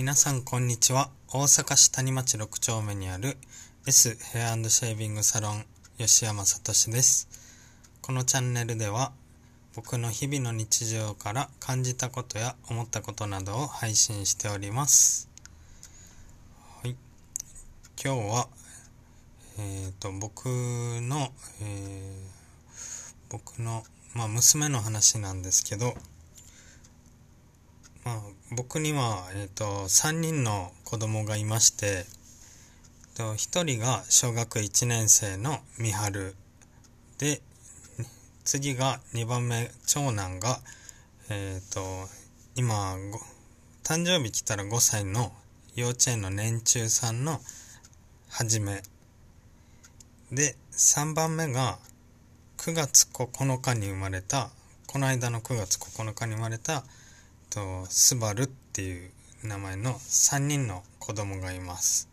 皆さんこんにちは。大阪市谷町6丁目にある S ヘアシェービングサロン吉山聡です。このチャンネルでは僕の日々の日常から感じたことや思ったことなどを配信しております。はい。今日は、えっ、と、僕の、えー僕の、まあ、娘の話なんですけど、まあ、僕には、えー、と3人の子供がいましてと1人が小学1年生の美晴。で次が2番目長男が、えー、と今誕生日来たら5歳の幼稚園の年中さんのはじめ。で3番目が9月9日に生まれたこの間の9月9日に生まれたとスバルっていう名前の3人の子供がいます。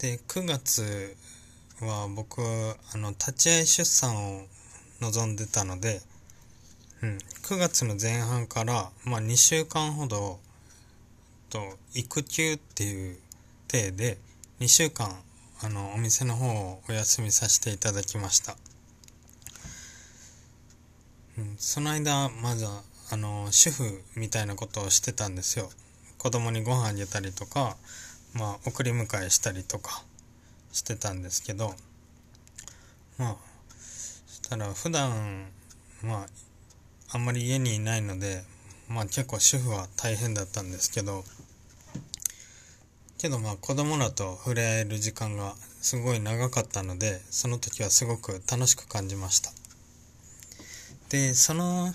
で9月は僕あの立ち会い出産を望んでたので、うん、9月の前半から、まあ、2週間ほどと育休っていう体で2週間あのお店の方をお休みさせていただきました、うん、その間まだあの主婦みたいなことをしてたんですよ。子供にご飯あげたりとかまあ送り迎えしたりとかしてたんですけどまあしたら普段まああんまり家にいないのでまあ結構主婦は大変だったんですけどけどまあ子供らと触れ合える時間がすごい長かったのでその時はすごく楽しく感じました。でその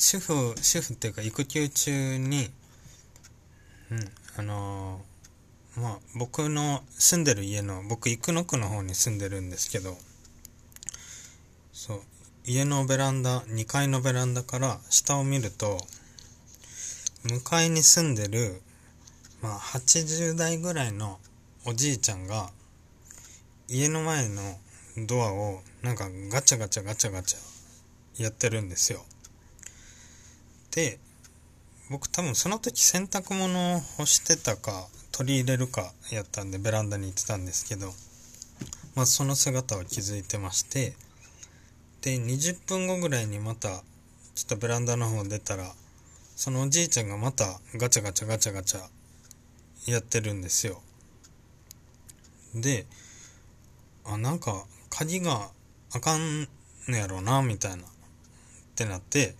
主婦主婦っていうか育休中にうんあのーまあ僕の住んでる家の僕生野区の方に住んでるんですけどそう家のベランダ2階のベランダから下を見ると向かいに住んでるまあ80代ぐらいのおじいちゃんが家の前のドアをなんかガチャガチャガチャガチャやってるんですよ。で僕多分その時洗濯物を干してたか取り入れるかやったんでベランダに行ってたんですけどまあその姿を気づいてましてで20分後ぐらいにまたちょっとベランダの方出たらそのおじいちゃんがまたガチャガチャガチャガチャやってるんですよ。であなんか鍵があかんのやろうなみたいなってなって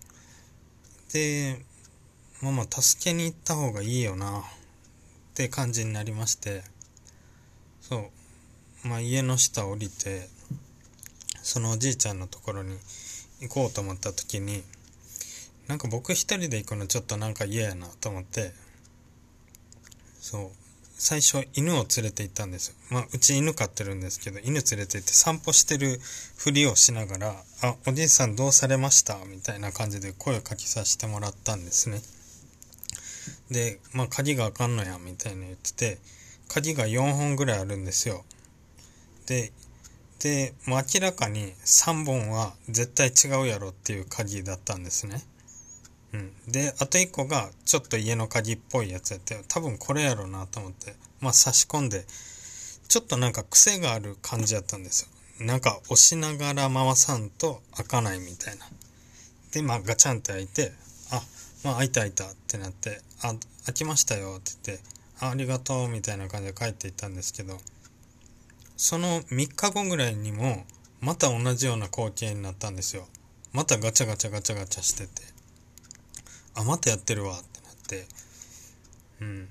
でママ助けに行った方がいいよなって感じになりまして。そう。まあ家の下降りてそのおじいちゃんのところに行こうと思った時になんか僕一人で行くのちょっとなんか嫌やなと思って。そう。最初犬を連れて行ったんです。よまあうち犬飼ってるんですけど犬連れて行って散歩してるふりをしながら「あおじいさんどうされました?」みたいな感じで声をかけさせてもらったんですね。でまあ鍵があかんのやみたいな言ってて鍵が4本ぐらいあるんですよ。ででもう明らかに3本は絶対違うやろっていう鍵だったんですね。うん、であと1個がちょっと家の鍵っぽいやつやって多分これやろうなと思って。まあ差し込んでちょっとなんか癖がある感じやったんですよ。なんか押しながら回さんと開かないみたいな。でまあガチャンって開いてあまあ開いた開いたってなってあ開きましたよって言ってあありがとうみたいな感じで帰っていったんですけどその3日後ぐらいにもまた同じような光景になったんですよ。またガチャガチャガチャガチャしてて。あまたやってるわってなって。うん。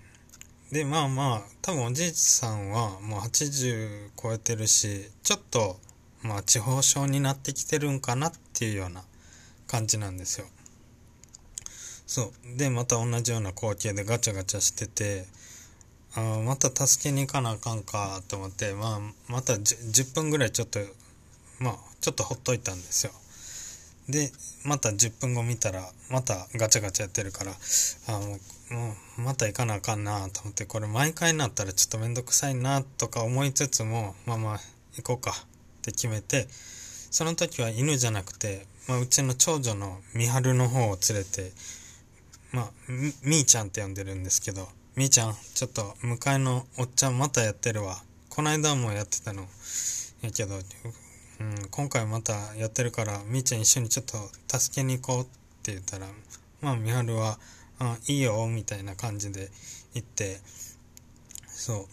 でまあまあ多分おじいさんはもう80超えてるしちょっとまあ地方症になってきてるんかなっていうような感じなんですよ。そう。でまた同じような光景でガチャガチャしててあまた助けに行かなあかんかと思ってまあまた 10, 10分ぐらいちょっとまあちょっとほっといたんですよ。でまた10分後見たらまたガチャガチャやってるからあもうもうまた行かなあかんなと思ってこれ毎回になったらちょっと面倒くさいなとか思いつつもまあまあ行こうかって決めてその時は犬じゃなくて、まあ、うちの長女の美晴の方を連れてまあ、みみーちゃんって呼んでるんですけど、みーちゃん、ちょっと向かいのおっちゃんまたやってるわ。こないだもやってたの。やけど、うん、今回またやってるから、みーちゃん一緒にちょっと助けに行こうって言ったら、まあ、みはるは、あ、いいよ、みたいな感じで言って、そ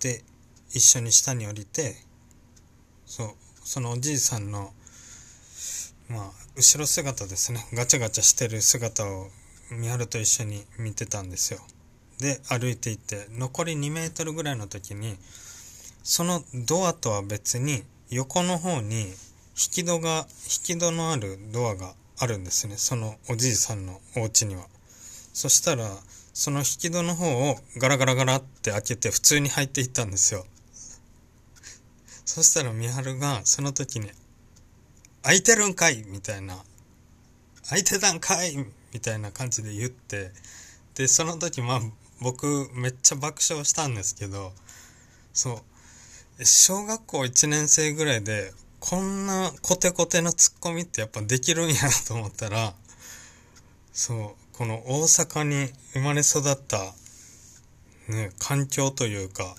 う。で、一緒に下に降りて、そう、そのおじいさんの、まあ、後ろ姿ですね。ガチャガチャしてる姿を、みはると一緒に見てたんですよ。で、歩いていって、残り2メートルぐらいの時に、そのドアとは別に、横の方に、引き戸が、引き戸のあるドアがあるんですね。そのおじいさんのお家には。そしたら、その引き戸の方をガラガラガラって開けて普通に入っていったんですよ。そしたら美晴がその時に、開いてるんかいみたいな。開いてたんかいみたいな感じで言って、で、その時まあ僕めっちゃ爆笑したんですけど、そう、小学校1年生ぐらいでこんなコテコテのツッコミってやっぱできるんやと思ったら、そう、この大阪に生まれ育った、ね、環境というか、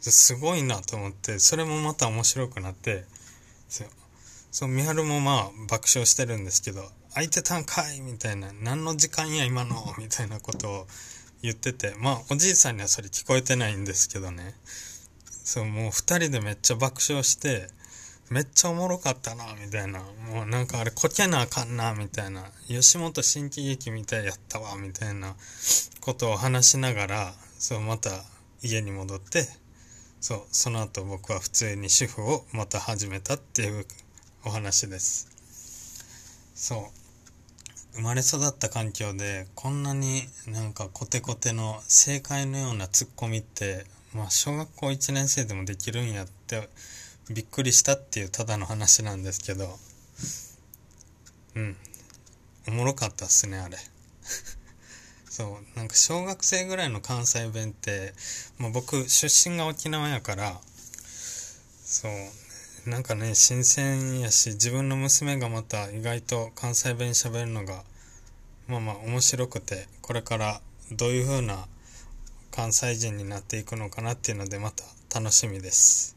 すごいなと思って、それもまた面白くなって、そう、そう、みはるもまあ爆笑してるんですけど、空いてたんかいみたいな、何の時間や今のみたいなことを言ってて、まあおじいさんにはそれ聞こえてないんですけどね。そう、もう二人でめっちゃ爆笑して、めっちゃおもろかったな、みたいな。もうなんかあれこけなあかんな、みたいな。吉本新喜劇みたいやったわ、みたいなことを話しながら、そう、また家に戻って、そう、その後僕は普通に主婦をまた始めたっていうお話です。そう。生まれ育った環境でこんなになんかコテコテの正解のようなツッコミってまあ小学校1年生でもできるんやってびっくりしたっていうただの話なんですけど、うん。おもろかったっすね、あれ。そう、なんか小学生ぐらいの関西弁って、まあ、僕出身が沖縄やから、そう、なんかね、新鮮やし、自分の娘がまた意外と関西弁喋るのが、まあまあ面白くて、これからどういう風な関西人になっていくのかなっていうのでまた楽しみです。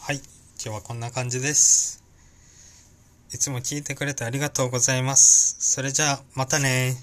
はい。今日はこんな感じです。いつも聞いてくれてありがとうございます。それじゃあ、またね